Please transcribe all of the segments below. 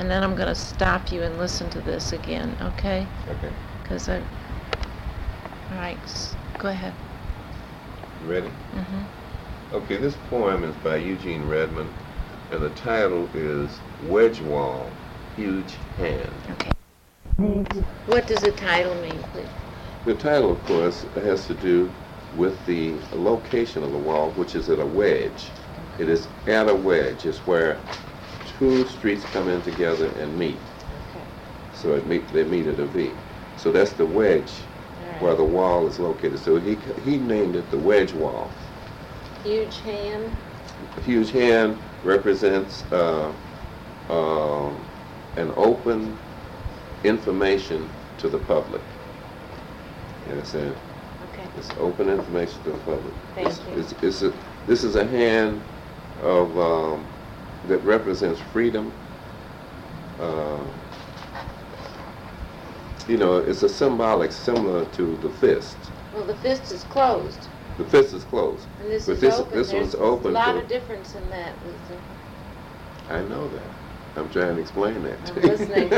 and then I'm going to stop you and listen to this again, okay? Okay. Because I. All right, go ahead. Ready? Mm-hmm. Okay, this poem is by Eugene Redmond, and the title is Wedge Wall, Huge Hand. Okay. What does the title mean, please? The title, of course, has to do with the location of the wall, which is at a wedge. It is at a wedge. It's where two streets come in together and meet. Okay. So it meet, they meet at a V. So that's the wedge All where the wall is located. So he, he named it the wedge wall. Huge hand. Huge hand represents uh, um, an open information to the public. You understand? Okay. It's open information to the public. Thank it's, you. It's, it's a, this is a hand of um, that represents freedom. Uh, you know, it's a symbolic similar to the fist. Well, the fist is closed, The fist is closed. and this But is this- open. this There's one's open a lot of difference in that, Luther. I know that. I'm trying to explain that. I'm to you. listening.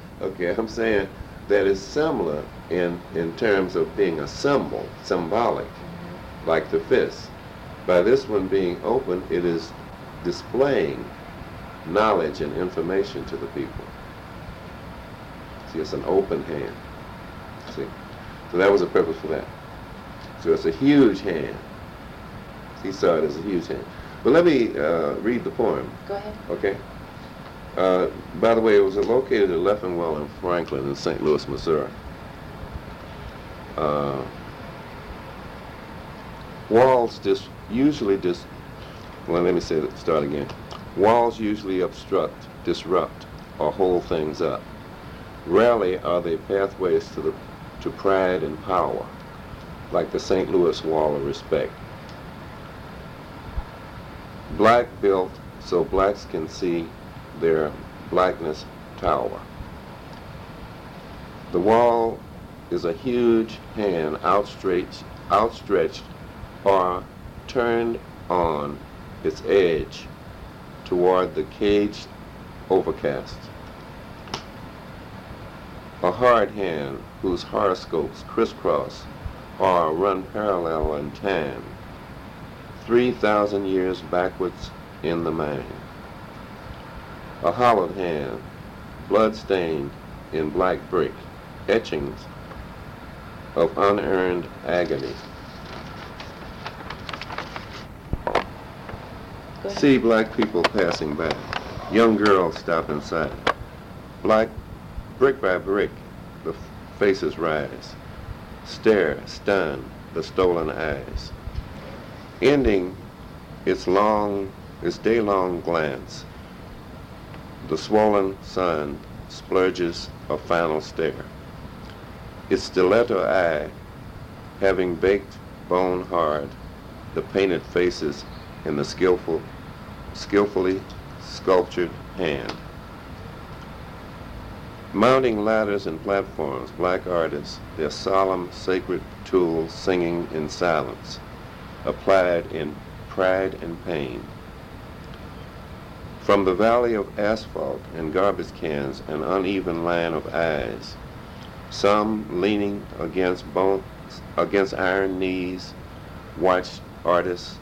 okay, I'm saying that is similar in in terms of being a symbol, symbolic, like the fist. By this one being open, it is displaying knowledge and information to the people. See, it's an open hand. See, so that was a purpose for that. So it's a huge hand. He saw it as a huge hand. But let me uh, read the poem. Go ahead. Okay. Uh, by the way, it was located at Leffingwell and Franklin in St. Louis, Missouri. Uh, walls just usually just. Well, let me say that. Start again. Walls usually obstruct, disrupt, or hold things up. Rarely are they pathways to the to pride and power, like the St. Louis Wall of Respect. Black built so blacks can see their blackness tower. The wall is a huge hand outstretched, outstretched or turned on its edge toward the caged overcast. A hard hand whose horoscopes crisscross or run parallel in time, 3,000 years backwards in the mind. A hollowed hand, blood-stained in black brick, etchings of unearned agony. Go ahead. See black people passing by. Young girls stop inside. Black, brick by brick, the faces rise. Stare, stun, the stolen eyes. Ending its long, its day-long glance, the swollen sun splurges a final stare. Its stiletto eye, having baked bone hard, the painted faces in the skillful, skillfully sculptured hand. Mounting ladders and platforms, black artists, their solemn, sacred tools singing in silence, applied in pride and pain. From the valley of asphalt and garbage cans, an uneven line of eyes, some leaning against bones, against iron knees, watched artists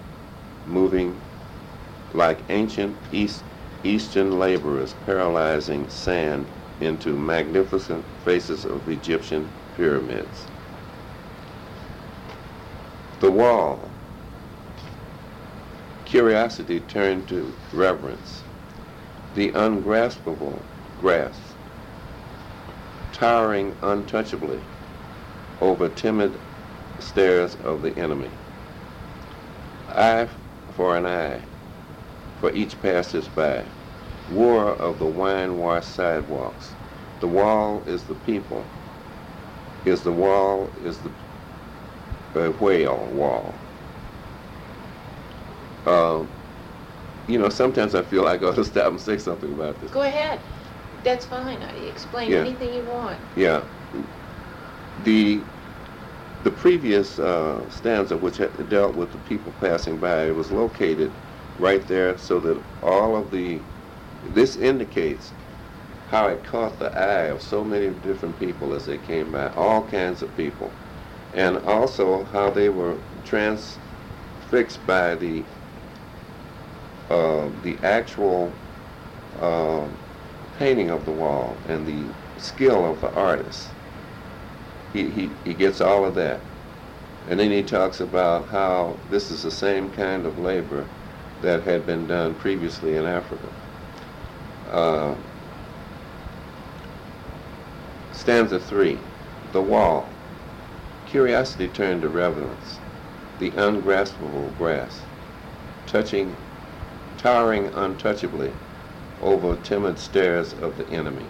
moving like ancient East, Eastern laborers paralyzing sand into magnificent faces of Egyptian pyramids. The wall. Curiosity turned to reverence. The ungraspable grasp. Towering untouchably over timid stares of the enemy. Eye for an eye for each passers-by. War of the wine-washed sidewalks. The wall is the people. Is the wall is the uh, whale wall. Uh, you know, sometimes I feel like I ought to stop and say something about this. Go ahead. That's fine. I- Explain Yeah. anything you want. Yeah. The the previous uh, stanza, which had dealt with the people passing by, it was located right there so that all of the this indicates how it caught the eye of so many different people as they came by, all kinds of people, and also how they were transfixed by the uh, the actual uh, painting of the wall and the skill of the artist. He, he, he gets all of that. And then he talks about how this is the same kind of labor that had been done previously in Africa. Uh, stanza three, the wall. Curiosity turned to reverence, the ungraspable grass, touching, towering untouchably over timid stares of the enemy.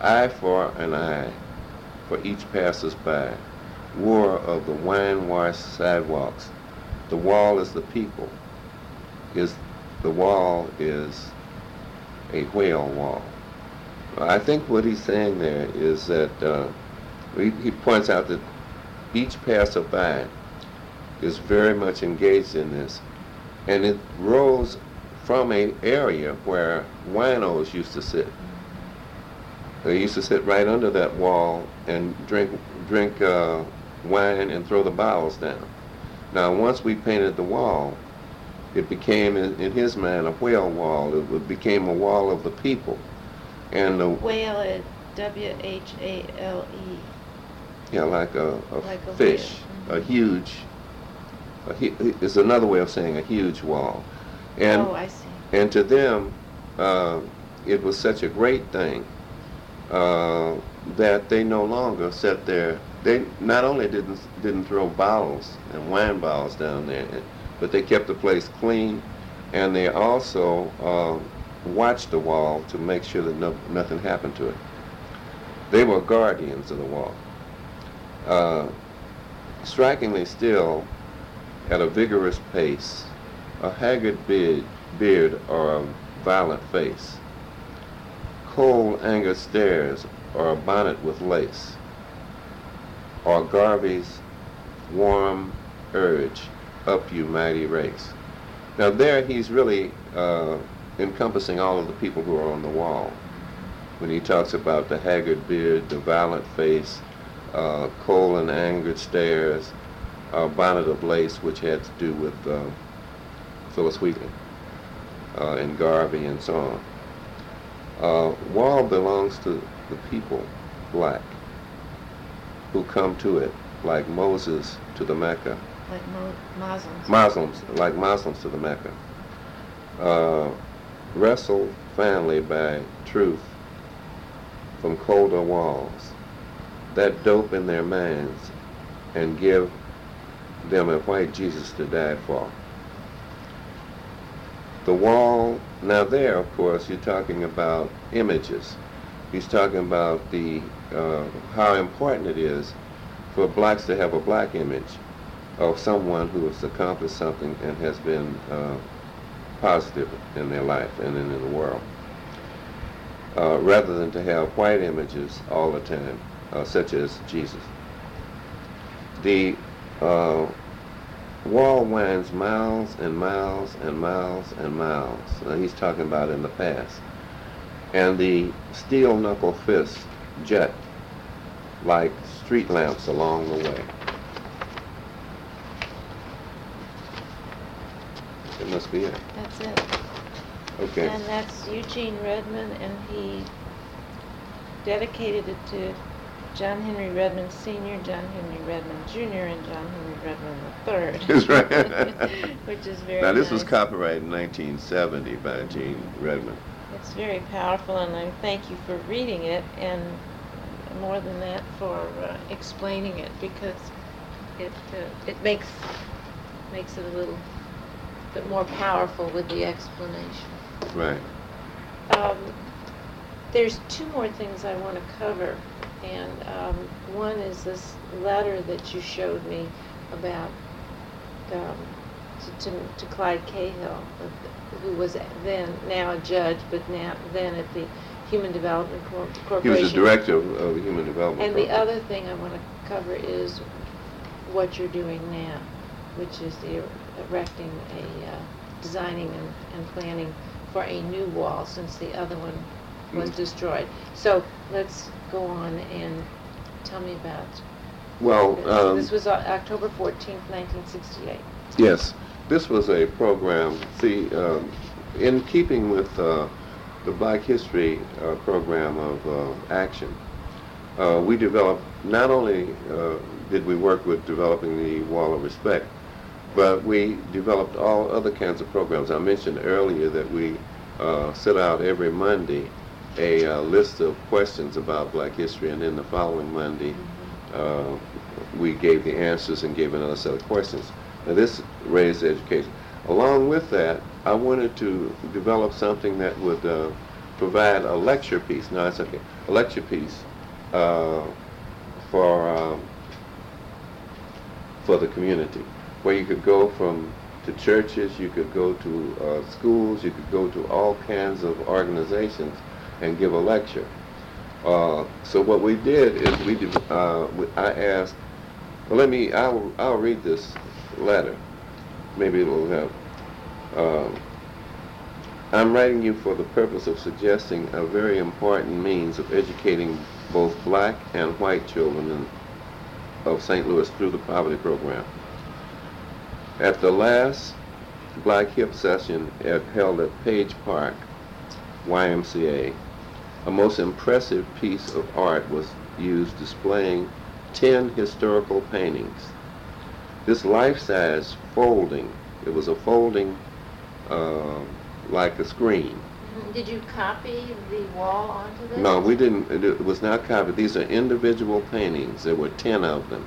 Eye for an eye, for each passers-by, war of the wine-washed sidewalks. The wall is the people. Is the wall is a whale wall. I think what he's saying there is that uh, he, he points out that each passerby is very much engaged in this, and it rose from an area where winos used to sit. They used to sit right under that wall and drink drink uh, wine and throw the bottles down. Now, once we painted the wall, it became, in, his mind, a whale wall. It became a wall of the people. And the Whale is W H A L E. yeah, like a, a Like a fish, whale. a huge. A, it's another way of saying a huge wall, and Oh, I see. and to them, uh, it was such a great thing uh, that they no longer sat there. They not only didn't didn't throw bottles and wine bottles down there, but they kept the place clean, and they also uh, watched the wall to make sure that no, nothing happened to it. They were guardians of the wall. Uh, strikingly still, at a vigorous pace, a haggard beard, beard or a violent face, cold anger stares or a bonnet with lace, or Garvey's warm urge, up you mighty race. Now there he's really uh, encompassing all of the people who are on the wall. When he talks about the haggard beard, the violent face, uh, cold and angered stares, a bonnet of lace, which had to do with uh, Phyllis Wheatley uh, and Garvey and so on. Uh, wall belongs to the people, black, who come to it like Moses to the Mecca, Like Mo- Muslims. Muslims, like Muslims to the Mecca. Uh, wrestle family by truth from colder walls, that dope in their minds, and give them a white Jesus to die for. The wall, now there, of course, you're talking about images. He's talking about the uh, how important it is for blacks to have a black image of someone who has accomplished something and has been uh, positive in their life and in, the world, uh, rather than to have white images all the time, uh, such as Jesus. The uh, wall winds miles and miles and miles and miles. Now he's talking about in the past. And the steel knuckle fists jet like street lamps along the way. It must be it. That's it. Okay. And that's Eugene Redmond, and he dedicated it to John Henry Redmond Sr., John Henry Redmond Jr., and John Henry Redmond III. That's right. Which is very now this was nice. copyrighted in 1970 by Gene Redmond. It's very powerful, and I thank you for reading it, and more than that, for uh, explaining it, because it uh, it makes makes it a little bit more powerful with the explanation. Right. Um, there's two more things I want to cover, and um, one is this letter that you showed me about um, to, to, to Clyde Cahill, who was then now a judge, but now then at the Human Development Cor- He was the director of, of Human Development. And the other thing I want to cover is what you're doing now, which is the erecting a, uh, designing and, and planning for a new wall, since the other one was Mm. destroyed. So let's go on and tell me about Well, this. um, This was O- October 14th, 1968. Yes, this was a program, see, um, in keeping with uh, the Black History uh, program of uh, action, uh, we developed, not only uh, did we work with developing the Wall of Respect, but we developed all other kinds of programs. I mentioned earlier that we uh, set out every Monday a uh, list of questions about black history, and then the following Monday, uh, we gave the answers and gave another set of questions. Now this raised education. Along with that, I wanted to develop something that would uh, provide a lecture piece. No, it's okay. A lecture piece uh, for um, for the community, where you could go from to churches, you could go to uh, schools, you could go to all kinds of organizations and give a lecture. Uh, so what we did is we, uh, we I asked, well, let me, I'll, I'll read this letter. Maybe it will help. Um, I'm writing you for the purpose of suggesting a very important means of educating both black and white children in, of St. Louis through the poverty program. At the last Black Hip session held at Page Park, YMCA, a most impressive piece of art was used displaying 10 historical paintings. This life-size folding, it was a folding uh, like a screen. Did you copy the wall onto this? No, we didn't, it it was not copied. These are individual paintings. There were 10 of them.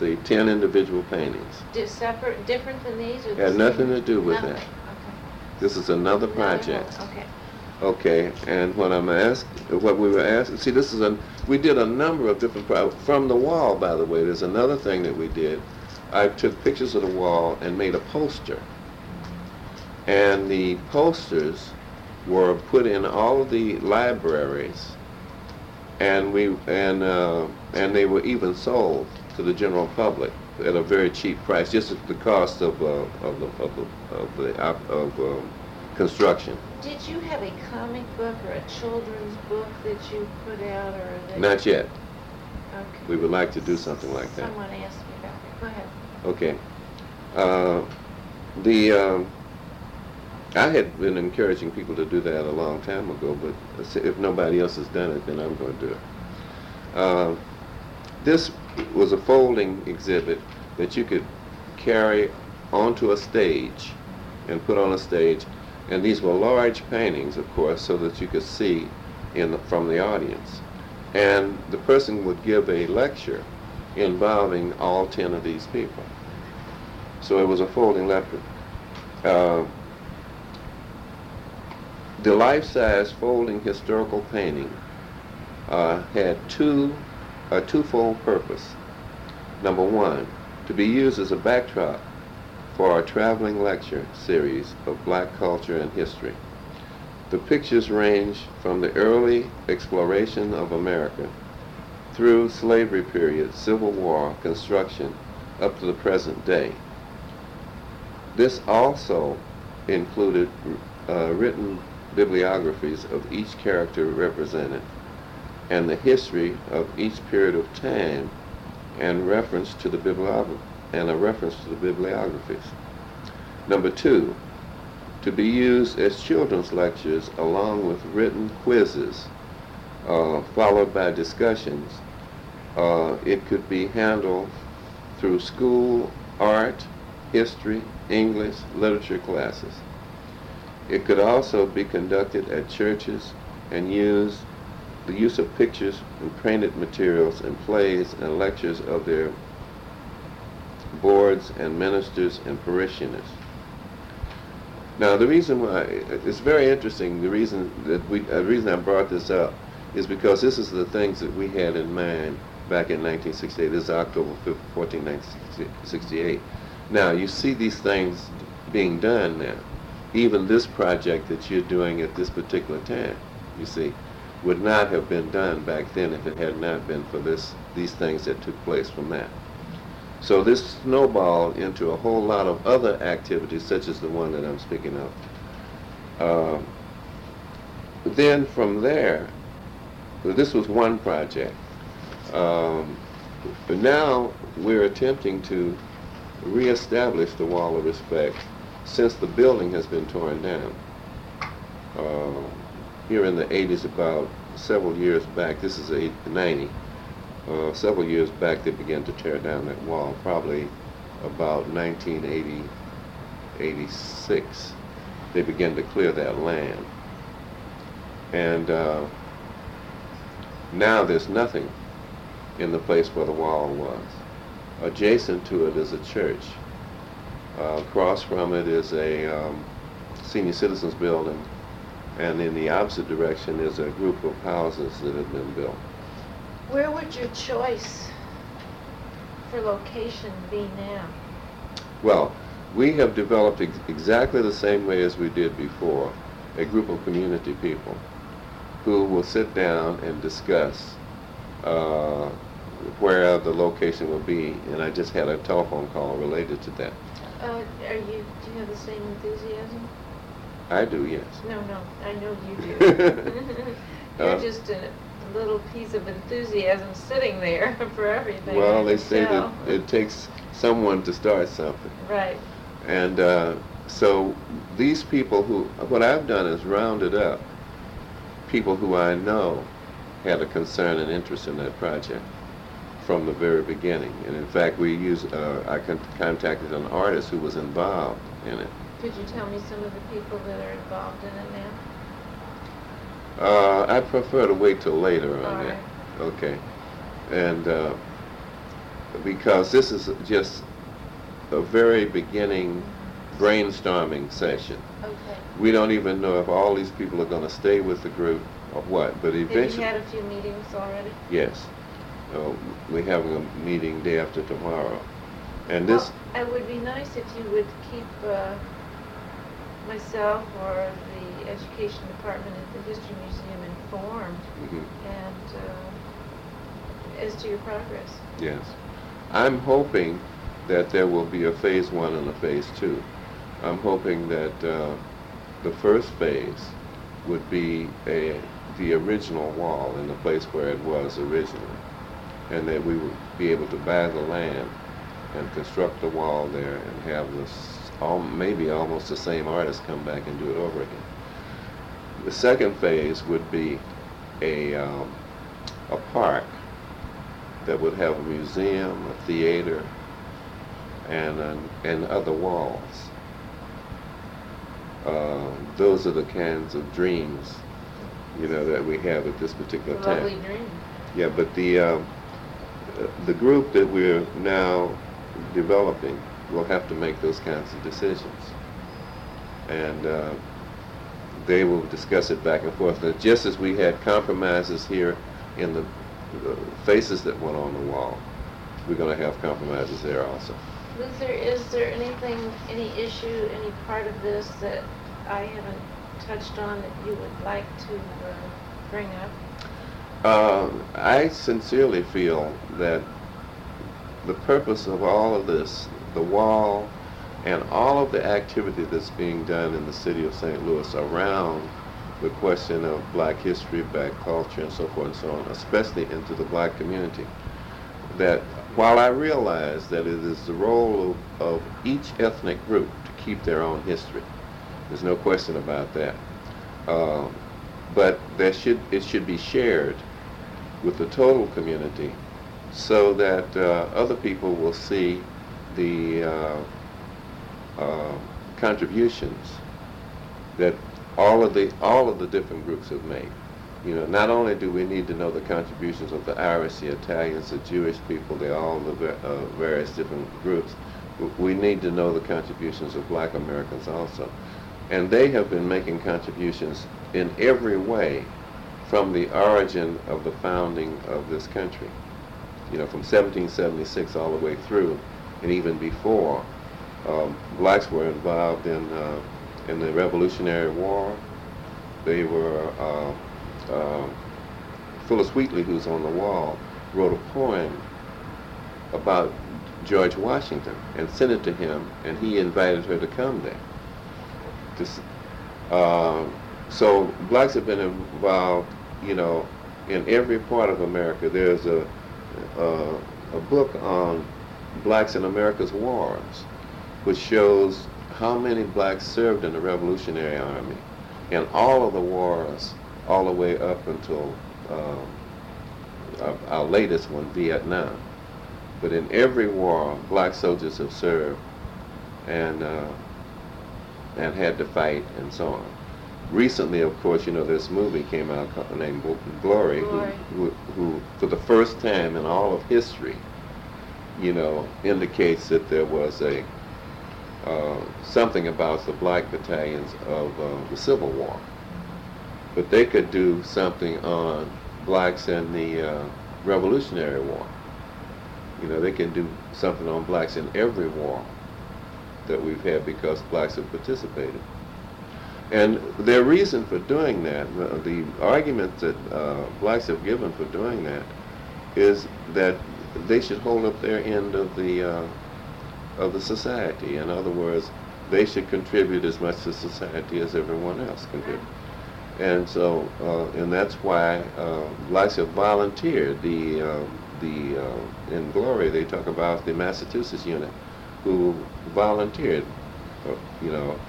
See, 10 individual paintings. Di- separate, different than these or the Had same? nothing to do with Nothing, that. This is another project. Okay. Okay, and what I'm asked, what we were asked, see, this is a, we did a number of different, pro- from the wall, by the way, there's another thing that we did. I took pictures of the wall and made a poster. And the posters were put in all of the libraries, and we, and, uh, and they were even sold to the general public at a very cheap price, just at the cost of, uh, of the, of the, of the, of, um, construction. Did you have a comic book or a children's book that you put out or? Not yet. Okay. We would like to do something like that. Someone asked me about that. Go ahead. Okay. Uh, the um, I had been encouraging people to do that a long time ago, but if nobody else has done it, then I'm going to do it. Uh, this was a folding exhibit that you could carry onto a stage and put on a stage, and these were large paintings, of course, so that you could see in the, from the audience. And the person would give a lecture involving all 10 of these people. So it was a folding lecture. Uh, the life-size folding historical painting uh, had two, a twofold purpose. Number one, to be used as a backdrop for our traveling lecture series of black culture and history. The pictures range from the early exploration of America through slavery period, Civil War, construction, up to the present day. This also included uh, written bibliographies of each character represented and the history of each period of time and reference to the bibliography and a reference to the bibliographies. Number two, to be used as children's lectures along with written quizzes uh, followed by discussions. Uh, it could be handled through school art, history, English, literature classes. It could also be conducted at churches and use the use of pictures and printed materials and plays and lectures of their boards and ministers and parishioners. Now, the reason why it's very interesting. The reason that we, uh, the reason I brought this up, is because this is the things that we had in mind back in 1968. This is October 5th, 14, 1968. Now, you see these things being done now. Even this project that you're doing at this particular time, you see, would not have been done back then if it had not been for this these things that took place from that. So this snowballed into a whole lot of other activities, such as the one that I'm speaking of. Uh, then from there, this was one project. Um, but now we're attempting to reestablish the wall of respect since the building has been torn down. Uh, here in the 80s, about several years back, this is 8, 90, uh, several years back they began to tear down that wall, probably about 1980, 86. They began to clear that land. And uh, now there's nothing in the place where the wall was. Adjacent to it is a church. Uh, across from it is a um, senior citizens building, and in the opposite direction is a group of houses that have been built. Where would your choice for location be now? Well, we have developed ex- exactly the same way as we did before, a group of community people who will sit down and discuss uh, where the location will be, and I just had a telephone call related to that. Uh, are you, do you have the same enthusiasm? I do, yes. No, no, I know you do. You're Uh, just a little piece of enthusiasm sitting there for everything. Well, I they can say that it takes someone to start something. Right. And uh, so these people who, what I've done is rounded up people who I know had a concern and interest in that project from the very beginning. And in fact, we use, uh, I con- contacted an artist who was involved in it. Could you tell me some of the people that are involved in it now? Uh, I prefer to wait till later on All that. right. Okay. And uh, because this is just a very beginning brainstorming session. Okay. We don't even know if all these people are going to stay with the group or what, but eventually. Have you had a few meetings already? yes. Uh, we're having a meeting day after tomorrow. And this, Well, It would be nice if you would keep uh, myself or the education department at the History Museum informed mhm, and uh, as to your progress. yes. I'm hoping that there will be a phase one and a phase two. I'm hoping that uh, the first phase would be a, the original wall in the place where it was originally. And that we would be able to buy the land and construct the wall there and have this, al- maybe almost the same artist come back and do it over again. The second phase would be a, um, a park that would have a museum, a theater, and, an- and other walls. Uh, those are the kinds of dreams, you know, that we have at this particular A time. dream. Yeah, but the, um, uh, the group that we're now developing will have to make those kinds of decisions. And uh, they will discuss it back and forth. And just as we had compromises here in the, the faces that went on the wall, we're going to have compromises there also. Luther, is there anything, any issue, any part of this that I haven't touched on that you would like to uh, bring up? Uh, I sincerely feel that the purpose of all of this, the wall, and all of the activity that's being done in the city of St. Louis around the question of black history, black culture, and so forth and so on, especially into the black community, that while I realize that it is the role of, of each ethnic group to keep their own history, there's no question about that. Um, but there should it should be shared with the total community so that uh, other people will see the uh, uh, contributions that all of the all of the different groups have made. You know, not only do we need to know the contributions of the Irish, the Italians, the Jewish people, the all the va- uh, various different groups. We need to know the contributions of Black Americans also, and they have been making contributions in every way from the origin of the founding of this country. You know, from 1776 all the way through, and even before, um, blacks were involved in uh, in the Revolutionary War. They were. Uh, uh, Phyllis Wheatley, who's on the wall, wrote a poem about George Washington and sent it to him, and he invited her to come there. To uh, so blacks have been involved, you know, in every part of America. There's a uh, a book on blacks in America's wars, which shows how many blacks served in the Revolutionary Army in all of the wars, all the way up until um, our, our latest one, Vietnam. But in every war, black soldiers have served and uh, and had to fight and so on. Recently, of course, you know this movie came out named Glory, Glory. Who, who, who, for the first time in all of history, you know, indicates that there was a uh, something about the black battalions of uh, the Civil War. But they could do something on blacks in the uh, Revolutionary War. You know, they can do something on blacks in every war that we've had because blacks have participated. And their reason for doing that, the, the argument that uh, blacks have given for doing that, is that they should hold up their end of the uh, of the society. In other words, they should contribute as much to society as everyone else contributes. And so, uh, and that's why uh, have volunteered. The uh, the in Glory they talk about the Massachusetts unit who volunteered, uh, you know,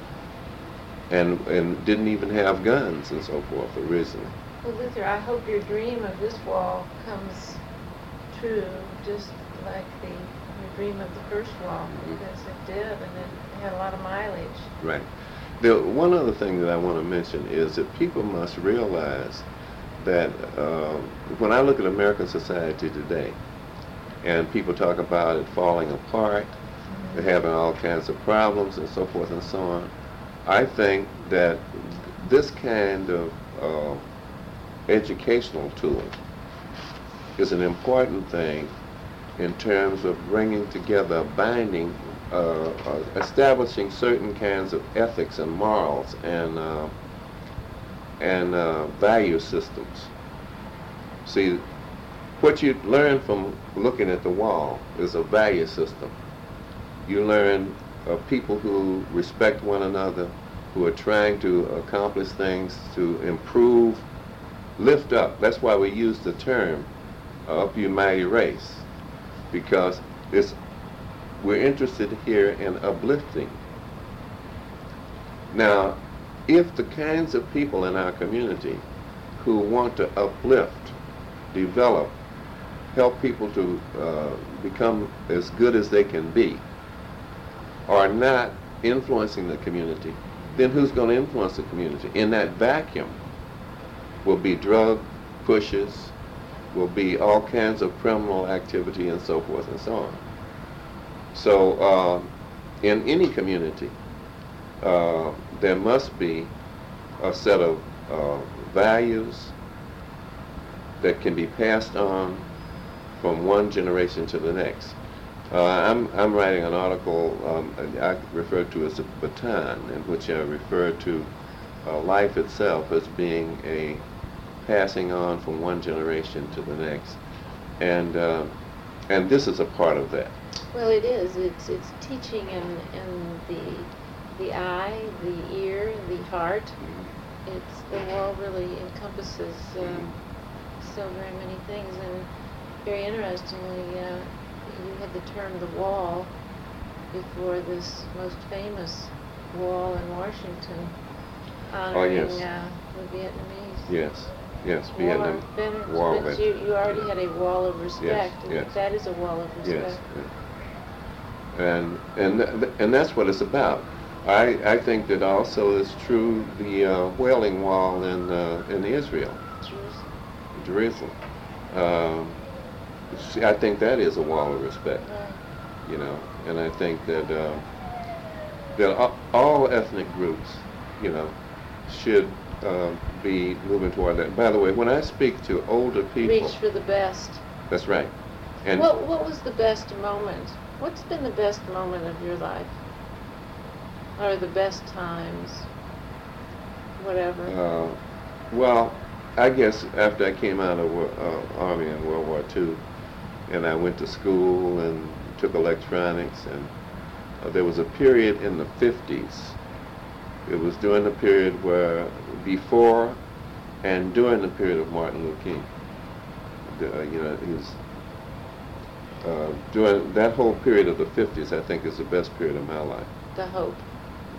and and didn't even have guns and so forth originally. Well, Luther, I hope your dream of this wall comes true, just like the your dream of the first wall, because it did, and it had a lot of mileage. Right. The one other thing that I want to mention is that people must realize that um, when I look at American society today, and people talk about it falling apart, they're having all kinds of problems and so forth and so on, I think that this kind of uh, educational tool is an important thing in terms of bringing together, binding, uh, uh, establishing certain kinds of ethics and morals and uh, and uh, value systems. See, what you learn from looking at the wall is a value system. You learn of people who respect one another, who are trying to accomplish things to improve, lift up. That's why we use the term uh, up mighty race, because it's we're interested here in uplifting. Now, if the kinds of people in our community who want to uplift, develop, help people to uh, become as good as they can be, are not influencing the community, then who's going to influence the community? In that vacuum will be drug pushes, will be all kinds of criminal activity and so forth and so on. So uh, in any community, uh, there must be a set of uh, values that can be passed on from one generation to the next. Uh, I'm, I'm writing an article um, I refer to as a baton, in which I refer to uh, life itself as being a passing on from one generation to the next, and uh, and this is a part of that. Well, it is. It's it's teaching in in the the eye, the ear, the heart. It's the wall really encompasses um, so very many things, and very interestingly, uh, you had the term the wall before this most famous wall in Washington, honoring yes. uh, the Vietnamese. Yes, yes, Wall Vietnam. of Wall but you, you already had a wall of respect, and yes. that is a wall of respect. Yes. And and th- and that's what it's about. I I think that also is true the uh, Wailing Wall in uh, in Israel, Jerusalem. Jerusalem. Um, see, I think that is a wall of respect. Right. you know, and I think that uh, that all ethnic groups, you know, should uh, be moving toward that. By the way, when I speak to older people, Reach for the best. that's right, and What What was the best moment? What's been the best moment of your life? Or the best times? Whatever. uh, well, I guess after I came out of uh, army in World War II, and I went to school and took electronics, and uh, there was a period in the 50s It was during the period where, before and during the period of Martin Luther King. The, uh, you know, his, uh, during that whole period of the 50s, I think is the best period of my life. The hope,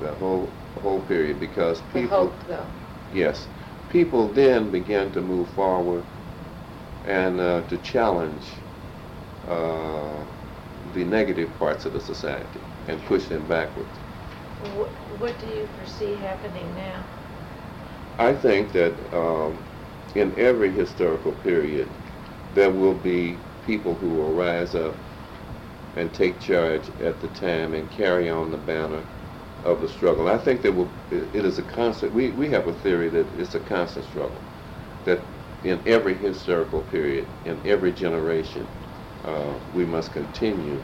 The whole whole period because the people hope though. Yes. People then began to move forward and uh, to challenge uh, the negative parts of the society and push them backwards. What do you foresee happening now? I think that um, in every historical period, there will be people who will rise up and take charge at the time and carry on the banner of the struggle. I think that will, it is a constant, we, we have a theory that it's a constant struggle, that in every historical period, in every generation, uh, we must continue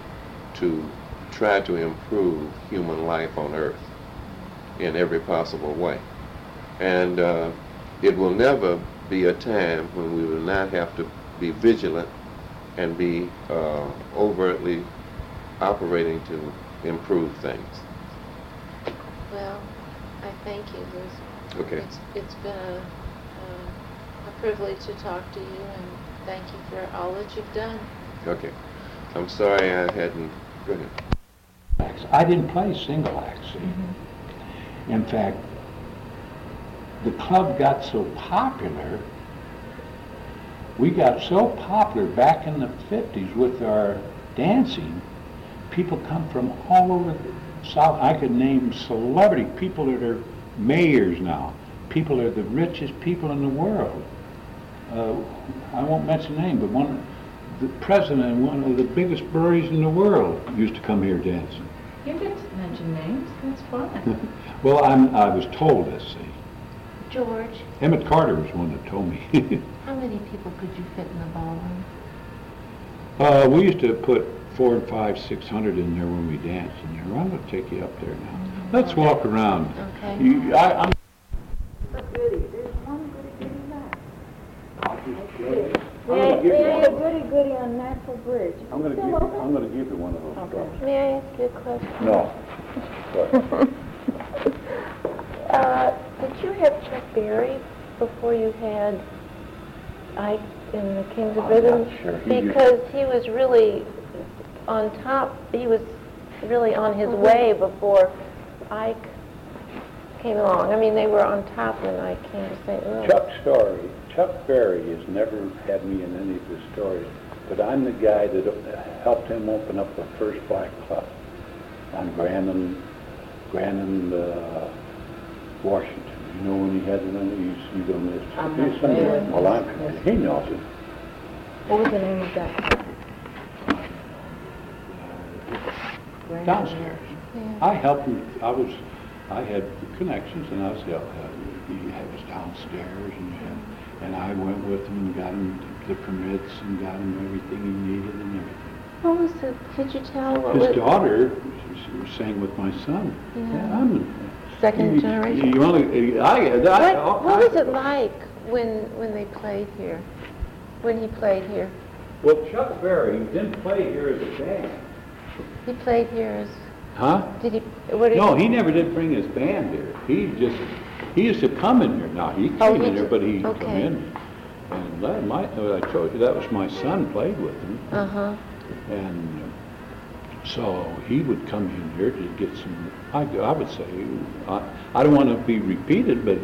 to try to improve human life on earth in every possible way. And uh, it will never be a time when we will not have to be vigilant and be uh, overtly operating to improve things. Well, I thank you, Liz. Okay. It's, it's been a, a, a privilege to talk to you and thank you for all that you've done. Okay. I'm sorry I hadn't. Go ahead. I didn't play single acts. see. In fact, the club got so popular, we got so popular back in the 50s with our dancing, people come from all over the South. I could name celebrity people that are mayors now. People are the richest people in the world. Uh, I won't mention name, but one, the president of one of the biggest breweries in the world used to come here dancing. You get to mention names, that's fine. Well, I'm, I was told this, see. George, Emmett Carter was one that told me. how many people could you fit in the ballroom? uh, we used to put four and five, six hundred in there when we danced in there. I'm gonna take you up there now. Let's walk around. Okay. You, I, I'm. May I, may I have a goody goody on Natural Bridge? I'm gonna give you, I'm gonna give you one of those dogs. May I ask you a question? No. Uh, did you have Chuck Berry before you had Ike in the Kings of I'm Rhythm? not sure. He Because he was really on top, he was really on his way before Ike came along. I mean, they were on top when Ike came to St. Louis. Chuck Story, Chuck Berry has never had me in any of his stories, but I'm the guy that helped him open up the first black club on Grand and, Grand and, uh, Washington. You know when he had it on, he's, he's on this. I'm he's not somewhere- familiar. Well, I'm, he knows it. What was the name of that? Downstairs. Yeah. I helped him, I was, I had connections and I was, uh, he had was downstairs and, and- I went with him and got him the permits and got him everything he needed and everything. What was the, could you tell what His was? daughter she was sang with my son. Yeah. I'm, Second you- generation? You only, I, I. What, what was it like when, when they played here? When he played here? Well, Chuck Berry didn't play here as a band. He played here as, Huh? did he, what No, he never did bring his band here. He just, he used to come in here. Now, he Oh, came he in here, but he come in. And that, my, I told you, that was my son played with him. Uh-huh. And uh, so he would come in here to get some, I, I would say, I, I don't want to be repeated, but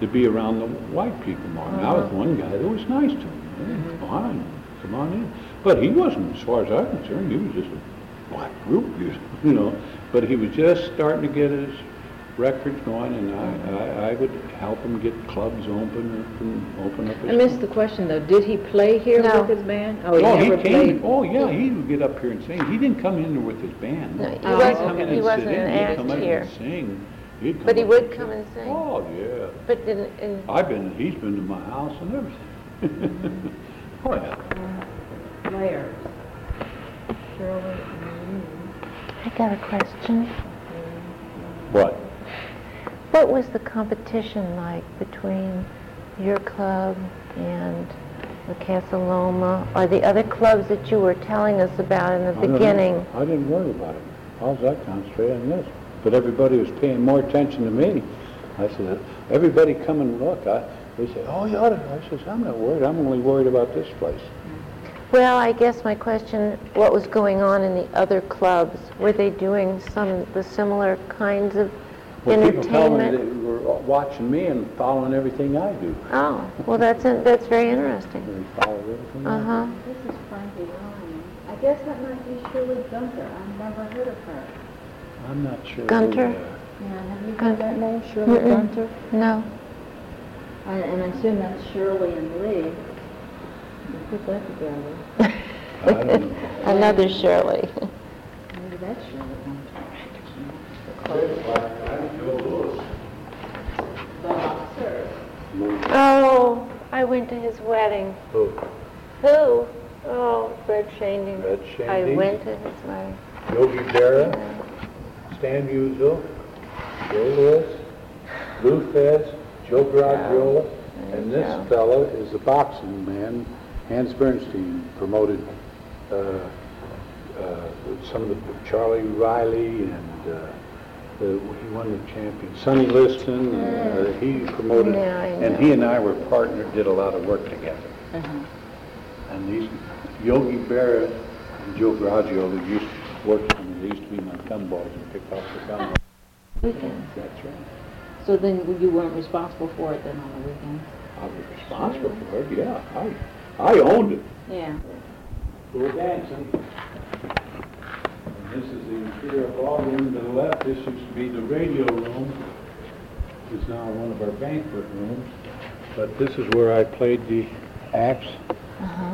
to be around the white people more. And I was Uh-huh. one guy that was nice to him. Hey, Fine, come on in. But he wasn't, as far as I'm concerned, he was just a black group, you you know. But he was just starting to get his records going, and I, I, I would help him get clubs open and open up his. I missed the question though, did he play here No. with his band? Oh, he Oh, he came, played? oh, yeah, he would get up here and sing. He didn't come in there with his band. No, he He'd wasn't- come in he and wasn't sit in. an He'd come in here. and sing. He'd come But he would and come and sing? Oh, yeah. But in, in, uh, I've been, he's been to my house and everything. Oh, yeah. Players. Shirley, I got a question. What? What was the competition like between your club and the Casa Loma, or the other clubs that you were telling us about in the I beginning? I didn't worry about it. I was I concentrated on this. but everybody was paying more attention to me. I said, everybody come and look. I, they say, oh, you ought to. I says, I'm not worried. I'm only worried about this place. Well, I guess my question, what was going on in the other clubs? Were they doing some, the similar kinds of Well, people tell me entertainment? they were watching me and following everything I do. Oh, well, that's, that's very interesting. They follow everything Uh-huh. This is Frankie Ryan. I guess that might be Shirley Gunter. I've never heard of her. I'm not sure. Gunter? who, uh, Yeah, have you Gunter. heard that name, Shirley Mm-mm. Gunter? No. I- And I assume that's Shirley and Lee. You Put that together. I don't know. Another Shirley. Maybe that's Shirley Gunter. Oh, I went to his wedding. Who? Who? Oh, Fred Shanding. Fred I went to his wedding. Yogi Berra, Stan Musial, Joe Louis, Lou Thesz, Joe Garagiola, and Joe. this fella is a boxing man, Hans Bernstein, promoted uh, uh, some of the, Charlie Riley, and uh, the- he won the champion, Sonny Liston, uh, he promoted, Yeah, and he and I were partnered, did a lot of work together. And these, Yogi Berra and Joe Garagiola used to work for me, they used to be my gumballs and pick off the gumballs. Weekends. That's right. So then you weren't responsible for it then on the weekends? I was responsible for it, yeah. I, I owned it. Yeah. Go dancing. This is the interior ballroom to the left. This used to be the radio room. Is now one of our banquet rooms. But this is where I played the acts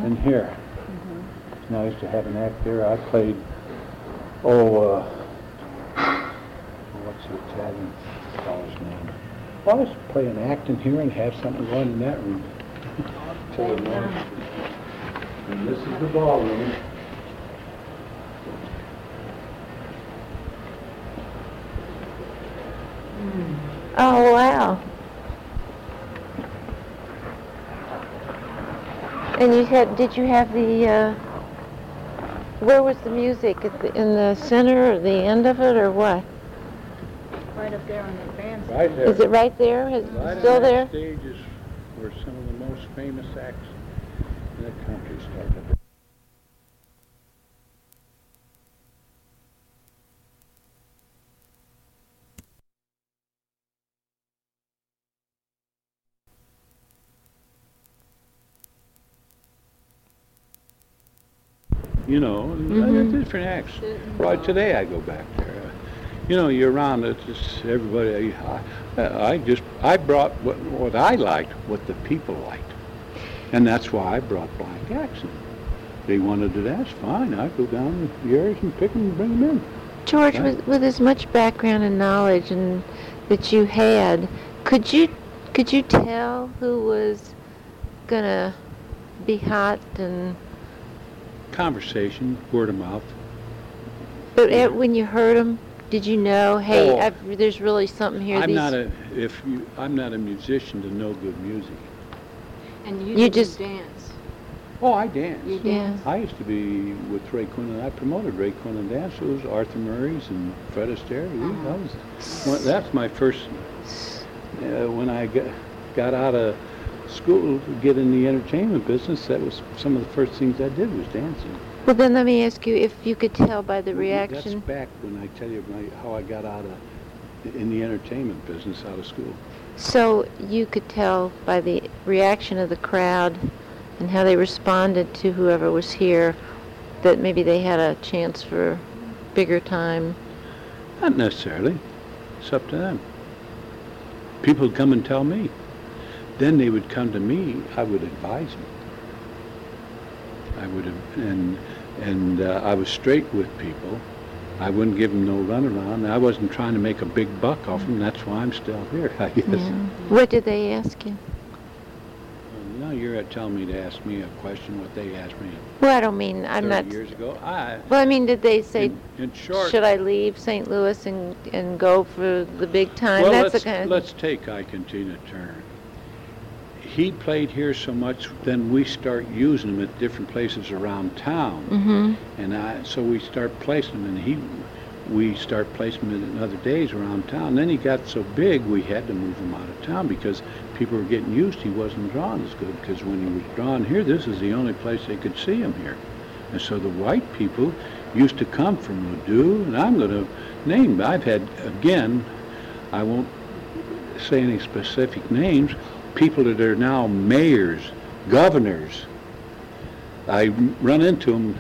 in here. And I used to have an act there. I played, oh, uh, what's the Italian fellow's name? Well, I used to play an act in here and have something going in that room. And this is the ballroom. Oh, wow. And you had, did you have the, uh, where was the music? At the, in the center or the end of it or what? Right up there on the bandstand. Right there. Is it right there? Is it still on there? that stage is where some of the most famous acts in the country started. You know, Mhm. different acts. Right today, I go back there. You know, you're around it, just everybody. I, I just I brought what, what I liked, what the people liked, and that's why I brought black acts. in. They wanted to dance, fine. I go down the areas and pick them and bring them in. George, Right. with, with as much background and knowledge and that you had, could you could you tell who was gonna be hot and Conversation, word of mouth. but eh, when you heard them, did you know, hey, Oh. I've, there's really something here. I'm these, not a if you I'm not a musician to know good music. And You didn't just- dance. Oh, I dance. yeah. I used to be with Ray Quinlan. I promoted Ray Quinlan dance. It was Arthur Murray's and Fred Astaire. We- that was, well, that's my first, uh, when I got, got out of school to get in the entertainment business, that was some of the first things I did was dancing. Well, then let me ask you if you could tell by the That's reaction. back when I tell you my, how I got out of, in the entertainment business out of school. So you could tell by the reaction of the crowd and how they responded to whoever was here that maybe they had a chance for bigger time. Not necessarily. It's up to them. People come and tell me. Then they would come to me. I would advise them. I would have, and and uh, I was straight with people. I wouldn't give them no runaround. I wasn't trying to make a big buck off them. That's why I'm still here, I guess. Yeah. What did they ask you? Now you're telling me to ask me a question what they asked me Well, I don't mean, I'm 30 not, years ago. I, well, I mean, did they say, in, in short, should I leave St. Louis and, and go for the big time? Well, That's let's, the kind of, let's take Ike Turner. He played here so much, then we start using him at different places around town. hmm And I, so we start placing him, and he, we start placing him in other days around town. Then he got so big, we had to move him out of town because people were getting used. He wasn't drawn as good because when he was drawn here, this is the only place they could see him here. And so the white people used to come from Ladue, and I'm going to name. I've had again. I won't say any specific names. People that are now mayors, governors. I run into them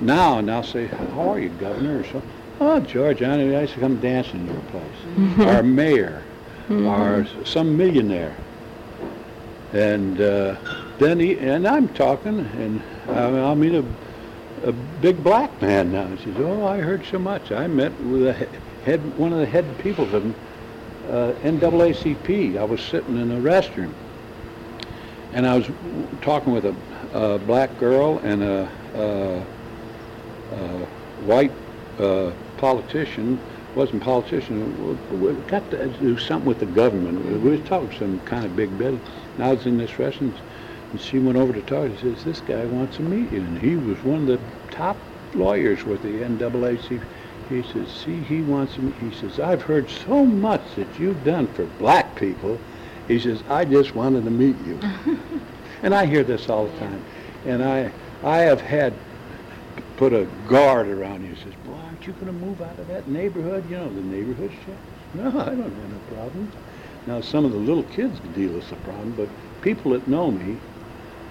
now, and I'll say, "How are you, governor?" Or so. Oh, George, I I used to come dance in your place. Our mayor, or some millionaire. And uh, then he, and I'm talking, and I- I'll meet a, a big black man now. He says, "Oh, I heard so much. I met with a he- head, one of the head people of uh, NAACP. I was sitting in a restroom, and I was talking with a, a black girl and a, a, a white uh, politician. Wasn't politician. We got to do something with the government. We was talking some kind of big business. And I was in this restroom, and she went over to talk. She says, "This guy wants to meet you." And he was one of the top lawyers with the NAACP. He says, "See, he wants me. He says, "I've heard so much that you've done for black people." He says, "I just wanted to meet you." and I hear this all the time. And I, I have had put a guard around you. He Says, "Boy, aren't you going to move out of that neighborhood? You know, the neighborhood's changed." No, I don't have no problem. Now, some of the little kids deal with the problem, but people that know me,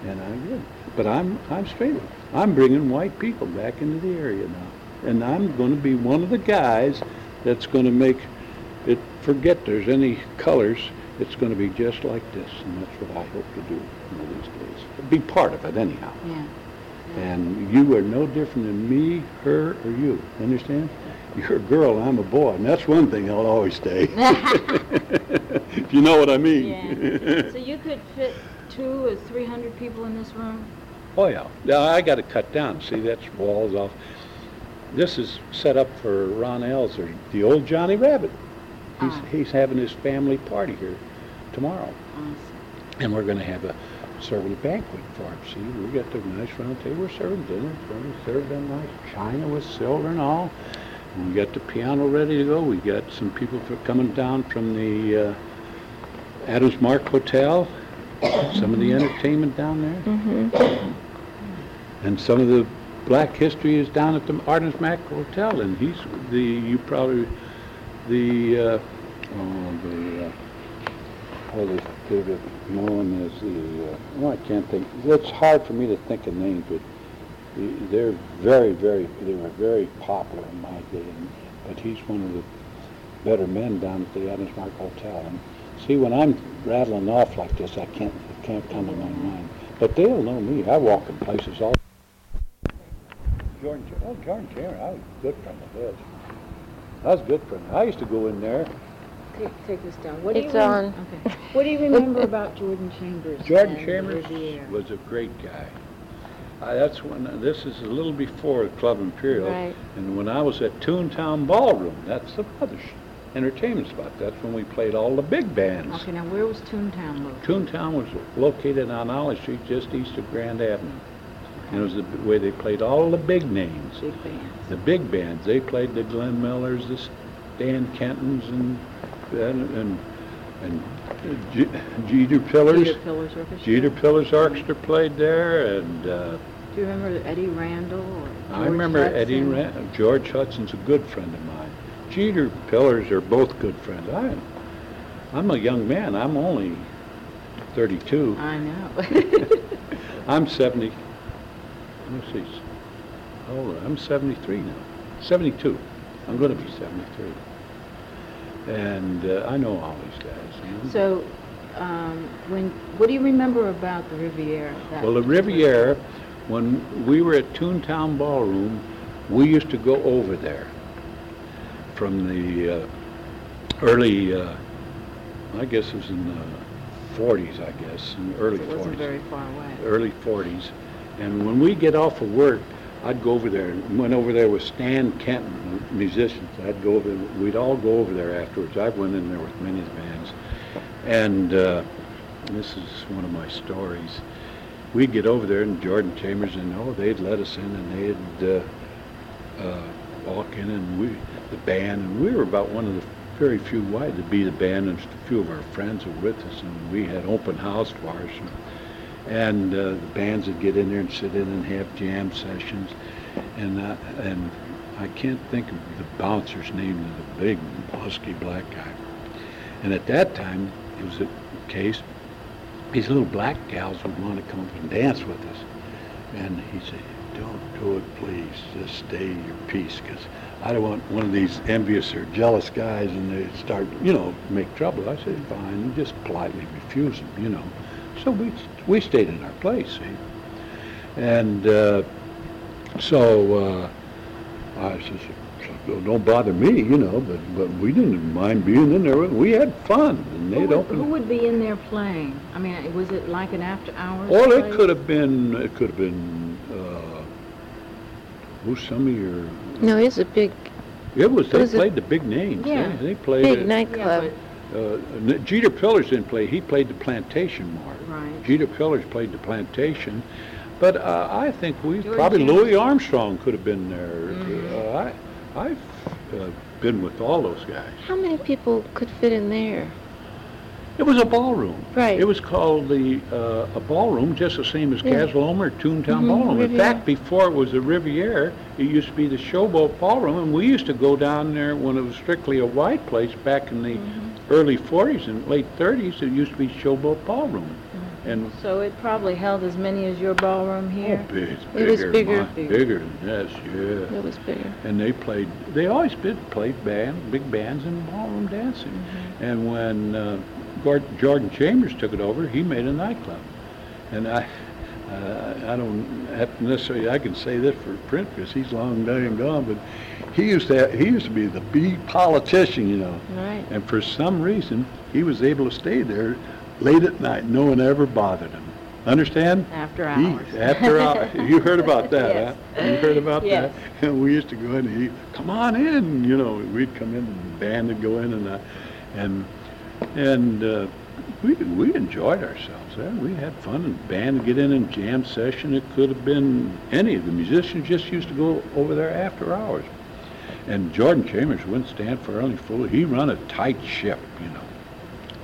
and I'm good. But I'm I'm straight. I'm bringing white people back into the area now, and I'm going to be one of the guys that's going to make it. Forget there's any colors. It's going to be just like this, and that's what I hope to do one of these days. Be part of it anyhow. Yeah. And you are no different than me, her, or you. Understand? You're a girl, I'm a boy, and that's one thing I'll always stay. if you know what I mean. Yeah. So you could fit two or three hundred people in this room? oh yeah. Now I got to cut down. See, that's walls off. This is set up for Ron Elser, the old Johnny Rabbitt. He's Ah. he's having his family party here tomorrow, Awesome. and we're going to have a serving banquet for him. See, we got the nice round table. We're serving dinner. We're going to serve them nice china with silver and all. We got the piano ready to go. We got some people for coming down from the uh, Adams Mark Hotel. Some of the entertainment down there. And some of the black history is down at the Adams Mark Hotel. And he's the you probably the uh, oh the uh, the, the, the known as the uh, oh I can't think. It's hard for me to think of names, but they're very, very, they were very popular in my day, and, but he's one of the better men down at the Adams Mark Hotel. And see, when I'm rattling off like this, I can't, it can't come to my mind. But they'll know me. I walk in places all. Jordan, oh, Jordan Cameron, I was a good friend of his. I was a good friend. I used to go in there. Take, take this down. What do you It's rem- on. Okay. What do you remember about Jordan Chambers? Jordan Chambers Riviera? was a great guy. Uh, that's when, this is a little before Club Imperial. Right. And when I was at Tune Town Ballroom, that's the other entertainment spot. That's when we played all the big bands. Okay, now where was Tune Town located? Tune Town was located on Olive Street, just east of Grand Avenue. And it was the way they played all the big names. Big bands. The big bands, they played the Glenn Millers, the Dan Kentons, and and and, and G- Jeter Pillars. Jeter Pillars Orchestra? Jeter Pillars Orchestra played there, and uh, Do you remember Eddie Randle or I George remember Eddie Hudson? Ran- George Hudson's a good friend of mine. Jeter Pillars are both good friends. I, I'm a young man. I'm only 32. I know. I'm 70. Let's see. How old? I'm 73 now. 72. I'm going to be 73. And uh, I know all these guys. you know. So, um, when, what do you remember about the Riviera? that Well, the Riviera, when we were at Tune Town Ballroom, we used to go over there from the uh, early, uh, I guess it was in the 40s, I guess, in the early It wasn't 40s. very far away. Early 40s. And when we get off of work, I'd go over there, and went over there with Stan Kenton, musicians. I'd go over, There. we'd all go over there afterwards. I went in there with many bands. And uh, this is one of my stories. We'd get over there, and Jordan Chambers and oh, they'd let us in, and they'd uh, uh, walk in, and we the band, and we were about one of the very few white to be the band, and a few of our friends were with us, and we had open house us. And uh, the bands would get in there and sit in and have jam sessions, and uh, and I can't think of the bouncer's name, the big husky black guy. And at that time, it was a case, these little black gals would want to come up and dance with us. And he said, don't do it, please. Just stay your peace, because I don't want one of these envious or jealous guys and they start, you know, make trouble. I said, fine, just politely refuse them, you know. So we, we stayed in our place, see. And uh, so uh, I said, "So don't bother me, you know, but, but we didn't mind being in there. We had fun, and they'd would, open. who would be in there playing? I mean, was it like an after-hours Well, it could have been, it could have been, uh, who's some of your, No, it's a big, it was, they Was it- played the big names. They- Yeah. They played, big it. Yeah, nightclub. Uh, Jeter Pillars didn't play, he played the Plantation more. Right. Jeter Pillars played the Plantation, but uh, I think we, George probably James. Louis Armstrong could have been there. Mhm. Uh, I, I've uh, been with all those guys. How many people could fit in there? It was a ballroom. Right. It was called the, uh, a ballroom, just the same as Yeah. Casa Loma or Tune Town Mhm, Ballroom. In fact, before it was the Riviera, it used to be the Showboat Ballroom, and we used to go down there when it was strictly a white place back in the Mm-hmm. early forties and late thirties, it used to be Showboat Ballroom. Mm-hmm. And, So it probably held as many as your ballroom oh, here? big, it's It was bigger, bigger. bigger than this, yeah. It was bigger. And they played, they always did play band, big bands and ballroom dancing. Mm-hmm. And when uh, Jordan Chambers took it over, he made a nightclub. And I, uh, I don't have to necessarily, I can say this for Print because he's long dead and gone, but he used to, he used to be the big politician, you know. Right. And for some reason, he was able to stay there late at night. No one ever bothered him. Understand? After He- hours. After hours. You heard about that, Yes. huh? You heard about Yes. that? And we used to go in and he, come on in, you know, we'd come in and the band would go in and, uh, and, and, uh, we, we enjoyed ourselves there. We had fun and band get in and jam session. It could have been any of the musicians just used to go over there after hours. And Jordan Chambers wouldn't stand for any fool. He run a tight ship, you know.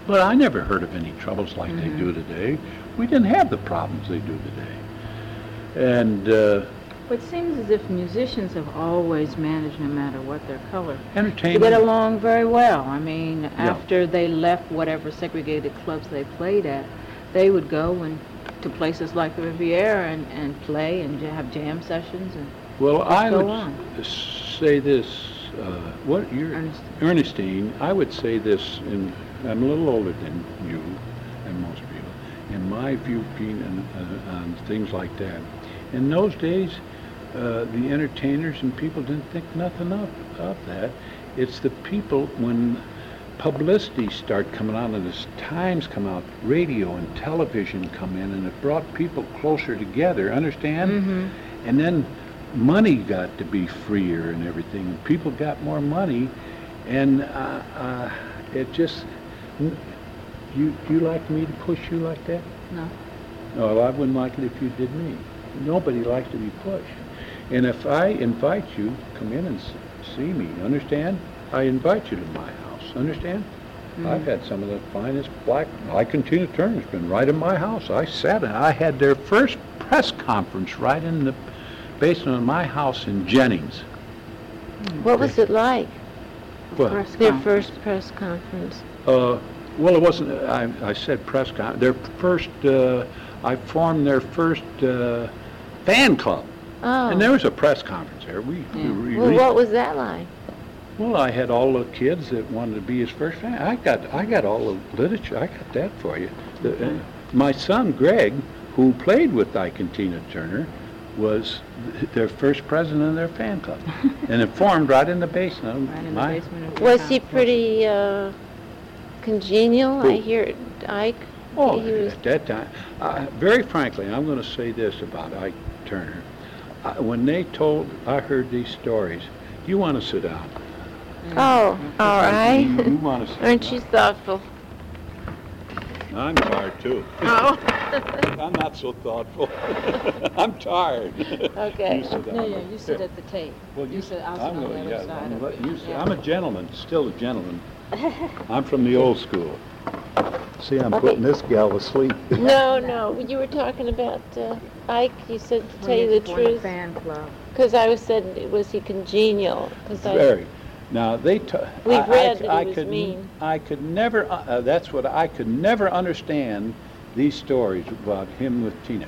But I never heard of any troubles like they do today. We didn't have the problems they do today. And uh, It seems as if musicians have always managed, no matter what their color, to get along very well. I mean, after they left whatever segregated clubs they played at, they would go and to places like the Riviera and, and play and have jam sessions and well, I would on. say this. Uh, what you're Ernestine. Ernestine, I would say this, and I'm a little older than you and most people. In my viewpoint and uh, on things like that, in those days, uh, the entertainers and people didn't think nothing of, of that. It's the people when publicity start coming out and as times come out, radio and television come in, and it brought people closer together. Understand? Mhm. And then money got to be freer and everything. and People got more money, and uh, uh, it just. You you like me to push you like that? No. No, I wouldn't like it if you did me. Nobody likes to be pushed. And if I invite you, come in and see me. Understand? I invite you to my house. Understand? I've had some of the finest black. Ike and Tina Turner's been right in my house. I sat in. I had their first press conference right in the basement of my house in Jennings. What was it like, Well, Press their conference. first press conference? Uh, well, it wasn't, I, I said press conference. their first, uh, I formed their first, uh, fan club. Oh. And there was a press conference there. We, we Yeah. re- Well, what was that like? well, I had all the kids that wanted to be his first fan. I got, I got all the literature. I got that for you. The, uh, my son Greg, who played with Ike and Tina Turner, was th- their first president of their fan club, and it formed right in the basement. Right in the basement Was he pretty uh, congenial? I hear Ike. Oh, he was- at that time, uh, very frankly, I'm going to say this about Ike Turner. Uh, when they told, I heard these stories. You want to sit down? Oh, all right. You want to sit Aren't down? you thoughtful? I'm tired too. Oh. I'm not so thoughtful. I'm tired. Okay. You sit down. No, yeah, you sit at the tape. Well, You sit, I'll sit I'm on the gonna- other yeah, side I'm of letting you sit. Yeah. I'm a gentleman, still a gentleman. I'm from the old school. See, I'm Okay. putting this gal to sleep. No, no, you were talking about uh, Ike, you said, to tell you the truth, fan club. because I was said, it was he congenial? 'Cause I- Very. Now, they, ta- We've I- I- read that he I was could mean. I could never, uh, uh, that's what, I could never understand these stories about him with Tina.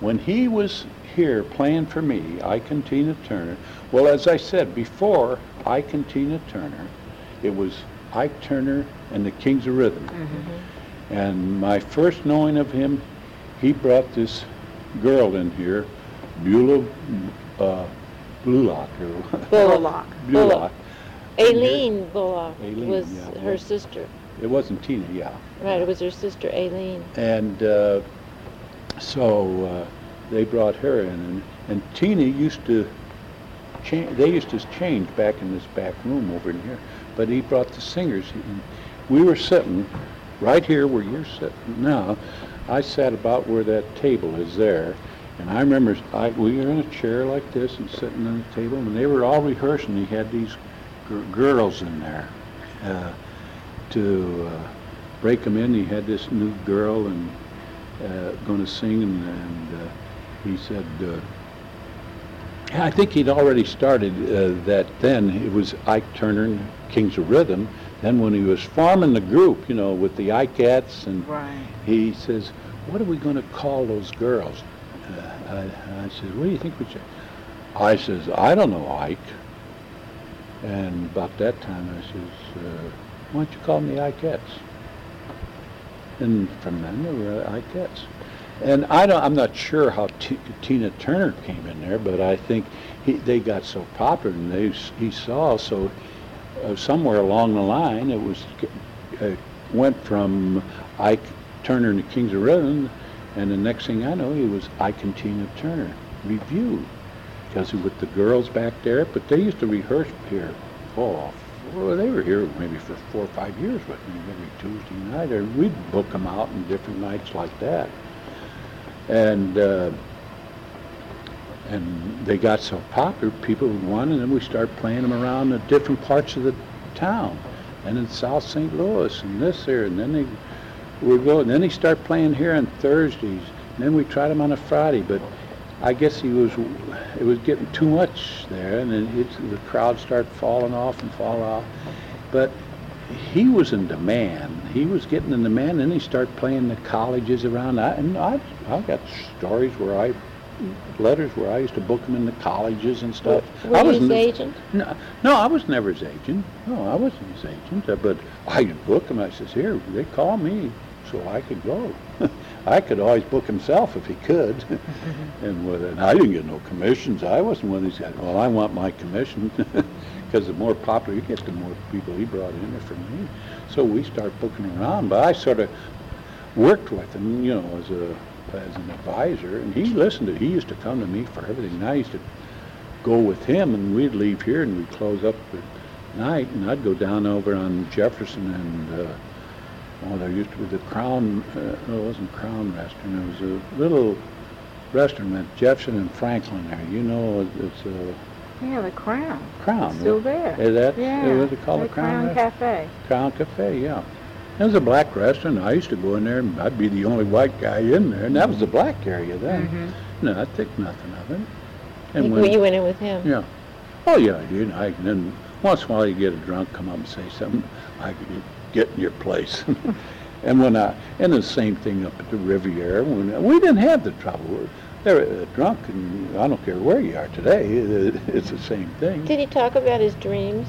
When he was here playing for me, Ike and Tina Turner, well, as I said, before Ike and Tina Turner, it was Ike Turner and the Kings of Rhythm. Mm-hmm. And my first knowing of him, he brought this girl in here, Beulah, uh, Blulock, or Bullock. Blulock. Aileen Bullock Aileen, was yeah, her well- sister. It wasn't Tina, yeah. Right, it was her sister Aileen. And uh, so uh, they brought her in, and, and Tina used to change. They used to change back in this back room over in here. But he brought the singers. And we were sitting right here where you're sitting now. I sat about where that table is there, and I remember I, we were in a chair like this and sitting on the table, and they were all rehearsing. He had these girls in there. Uh, to uh, break them in. He had this new girl and uh, going to sing, and, and uh, he said, uh, I think he'd already started uh, that then. It was Ike Turner Kings of Rhythm. Then when he was forming the group, you know, with the Ikettes, and Right. he says, what are we going to call those girls? Uh, I, I said, what do you think we should? I says, I don't know, Ike. And about that time, I says, uh, why don't you call them the Ikettes? And from then, they were Ikettes. And I don't, I'm not sure how T- Tina Turner came in there, but I think he, they got so popular and they, he saw, so uh, somewhere along the line, it was, uh, went from Ike Turner the Kings of Rhythm, and the next thing I know, he was Ike and Tina Turner Revue. Because with the girls back there, but they used to rehearse here. Oh, well, they were here maybe for four or five years with me every Tuesday night, or we'd book them out on different nights like that. And uh, and they got so popular, people would want, and then we started playing them around the different parts of the town, and in South St. Louis, and this here, and then they would go, and then he started playing here on Thursdays, and then we tried him on a Friday, but I guess he was, it was getting too much there, and then it's, the crowd started falling off and fall off. But he was in demand. He was getting in demand, and then he started playing the colleges around. I, and I—I've got stories where I, letters where I used to book him in the colleges and stuff. Were I you his wasn't- agent? no, no, I was never his agent. No, I wasn't his agent. uh, But I could book him. I says, here, they call me, so I could go. I could always book himself if he could. and, with, and I didn't get no commissions. I wasn't one of these guys. Well, I want my commission because the more popular you get, the more people he brought in for me. So we start booking around. But I sort of worked with him, you know, as a as an advisor, and he listened to. He used to come to me for everything. And I used to go with him, and we'd leave here, and we'd close up at night, and I'd go down over on Jefferson and, uh, oh, there used to be the Crown, uh, no, it wasn't Crown Restaurant, it was a little restaurant at Jefferson and Franklin there, you know, it's a Yeah, the Crown. Crown. It's still there. Is that, Yeah. what is it called, the the Crown? Crown Cafe. Crown Cafe, yeah. It was a black restaurant. I used to go in there, and I'd be the only white guy in there, and that was the black area then. Mhm. No, I think nothing of it. You, And when, you went in with him? yeah. Oh, yeah, I did. I, then once in a while you get a drunk, come up and say something, I could get in your place. and when I, and the same thing up at the Riviera, when, we didn't have the trouble. They're uh, drunk, and I don't care where you are today, it, it's the same thing. Did he talk about his dreams?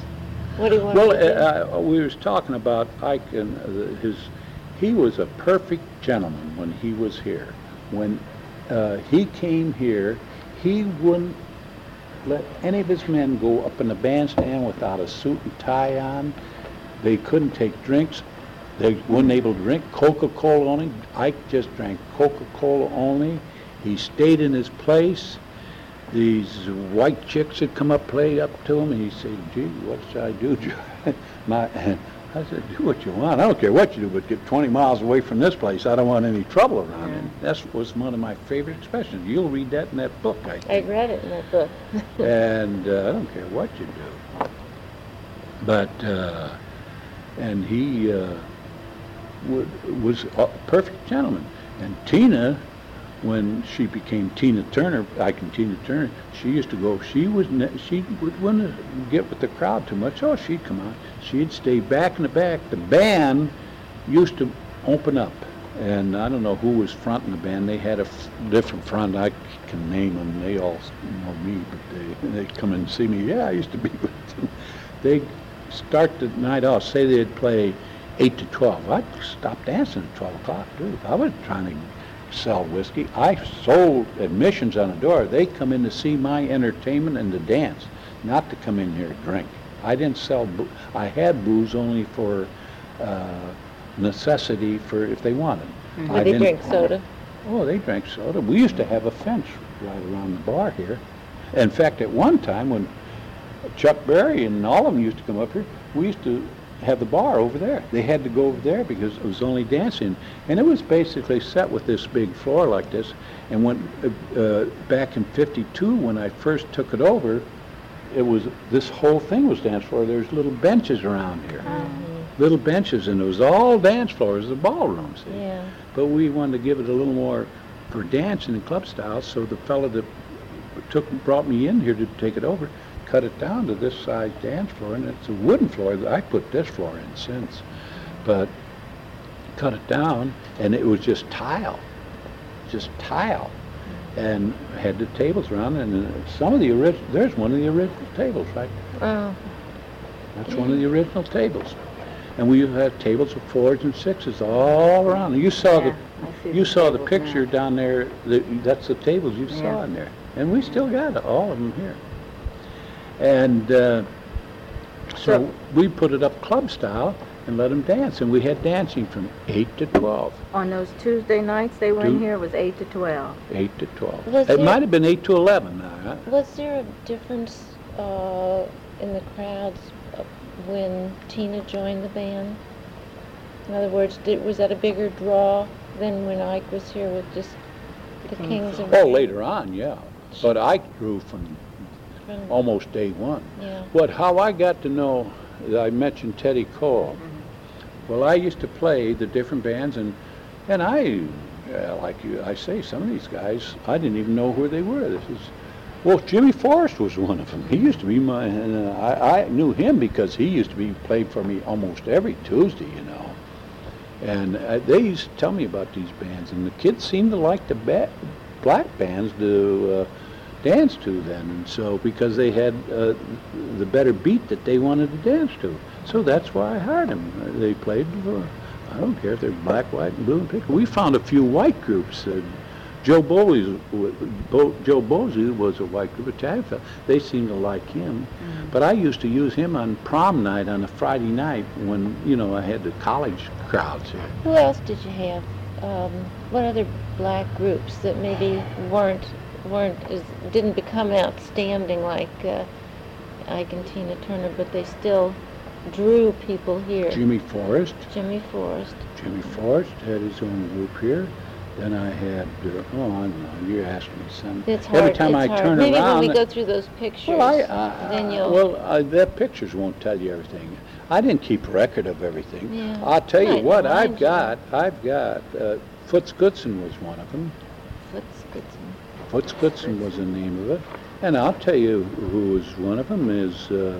What he wanted Well, to do? uh, uh, we was talking about Ike and uh, his, he was a perfect gentleman when he was here. When uh, he came here, he wouldn't let any of his men go up in the bandstand without a suit and tie on. They couldn't take drinks. They weren't able to drink Coca-Cola only. Ike just drank Coca-Cola only. He stayed in his place. These white chicks would come up, play up to him, and he'd say, gee, what should I do? My, I said, do what you want. I don't care what you do, but get 20 miles away from this place. I don't want any trouble around Yeah. it. That was one of my favorite expressions. You'll read that in that book, I I read it in that book. and uh, I don't care what you do. But, uh, and he uh, would, was a perfect gentleman. And Tina, when she became Tina Turner, Ike and Tina Turner, she used to go, she was, she would, wouldn't get with the crowd too much. Oh, she'd come out. She'd stay back in the back. The band used to open up. And I don't know who was fronting the band. They had a f- different front. I can name them. They all know me, but they they come and see me. Yeah, I used to be with them. They start the night off. Say they'd play eight to twelve. I'd stop dancing at twelve o'clock, dude. I wasn't trying to sell whiskey. I sold admissions on the door. They come in to see my entertainment and to dance, not to come in here to drink. I didn't sell. Boo- I had booze only for uh, necessity for if they wanted. I Would they drink soda? Oh, they drank soda. We used to have a fence right around the bar here. In fact, at one time when Chuck Berry and all of them used to come up here, we used to have the bar over there. They had to go over there because it was only dancing. And it was basically set with this big floor like this. And when, uh, uh, back in 52, when I first took it over, it was, this whole thing was dance floor. There's little benches around here. Little benches, and it was all dance floors, the ballroom, see? Yeah. But we wanted to give it a little more for dancing and club style, so the fellow that took, brought me in here to take it over, cut it down to this size dance floor, and it's a wooden floor. That I put this floor in since, but cut it down, and it was just tile, just tile, and had the tables around, and some of the original, there's one of the original tables right Oh, that's one of the original tables. And we had tables of fours and sixes all around. You saw Yeah, the, you the saw the picture now. down there, that- that's the tables you saw in there. And we still got all of them here. And, uh, so So- we put it up club style and let them dance. And we had dancing from eight to twelve, On those Tuesday nights they were in Two- here, it was eight to twelve. eight to twelve. Was It there- might have been eight to eleven now, huh? was there a difference uh, in the crowds uh, when Tina joined the band? In other words, did, was that a bigger draw than when Ike was here with just the Kings Kings of Oh, later on, yeah. But I grew from from- almost day one. Yeah. What, how I got to know, I mentioned Teddy Cole. Well, I used to play the different bands, and and I, uh, like you, I say, some of these guys, I didn't even know who they were. This is, well, Jimmy Forrest was one of them. He used to be my, and, uh, I, I knew him because he used to be played for me almost every Tuesday, you know. And uh, they used to tell me about these bands, and the kids seemed to like the ba- black bands to uh, dance to then, and so because they had uh, the better beat that they wanted to dance to, so that's why I hired them. They played. Uh, I don't care if they're black, white, and blue and pink. We found a few white groups. Uh, Joe Bowley's, Bo, Joe Bosey was a white group, Italian fellow. They seemed to like him. But I used to use him on prom night on a Friday night when, you know, I had the college crowds here. Who else did you have? Um, what other black groups that maybe weren't weren't as, didn't become outstanding like uh, Ike and Tina Turner, but they still drew people here? Jimmy Forrest. Jimmy Forrest. Jimmy Forrest had his own group here. Then I had, uh, oh, I don't know, you're asking me something. It's hard. Every time it's I hard. turn Maybe around. when we go through those pictures, well, I, uh, then you'll. well, uh, the pictures won't tell you everything. I didn't keep record of everything. Yeah. I'll tell you what, I've you. got, I've got, uh, Foots Goodson was one of them. Goodson. Was the name of it. And I'll tell you who was one of them is, uh,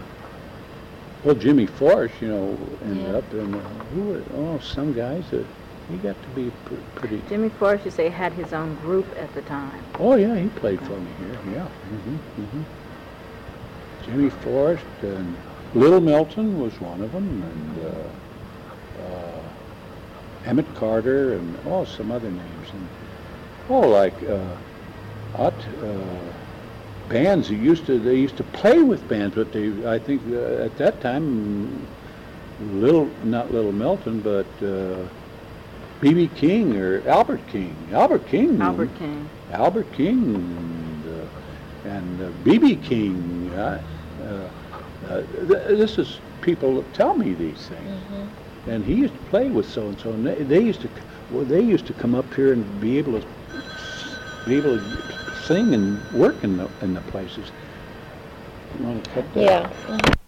well, Jimmy Forrest, you know, ended Yeah. up in, uh, who, were- oh, some guys that, he got to be pr- pretty, Jimmy Forrest, you say, had his own group at the time. oh, yeah, he played for me here, yeah. hmm hmm Jimmy Forrest and Little Milton was one of them, and, uh, uh, Emmett Carter and, oh, some other names. And, oh, like, uh, uh, bands they used to they used to play with bands but they I think uh, at that time little not little Milton but BB uh, King or Albert King. Albert King. Albert King. Albert King and uh, BB uh, King uh, th- this is people that tell me these things. Mm-hmm. and he used to play with so and so and they, they used to well, they used to come up here and be able to be able to sing and work in the in the places. You want to cut that? Yeah. Uh-huh.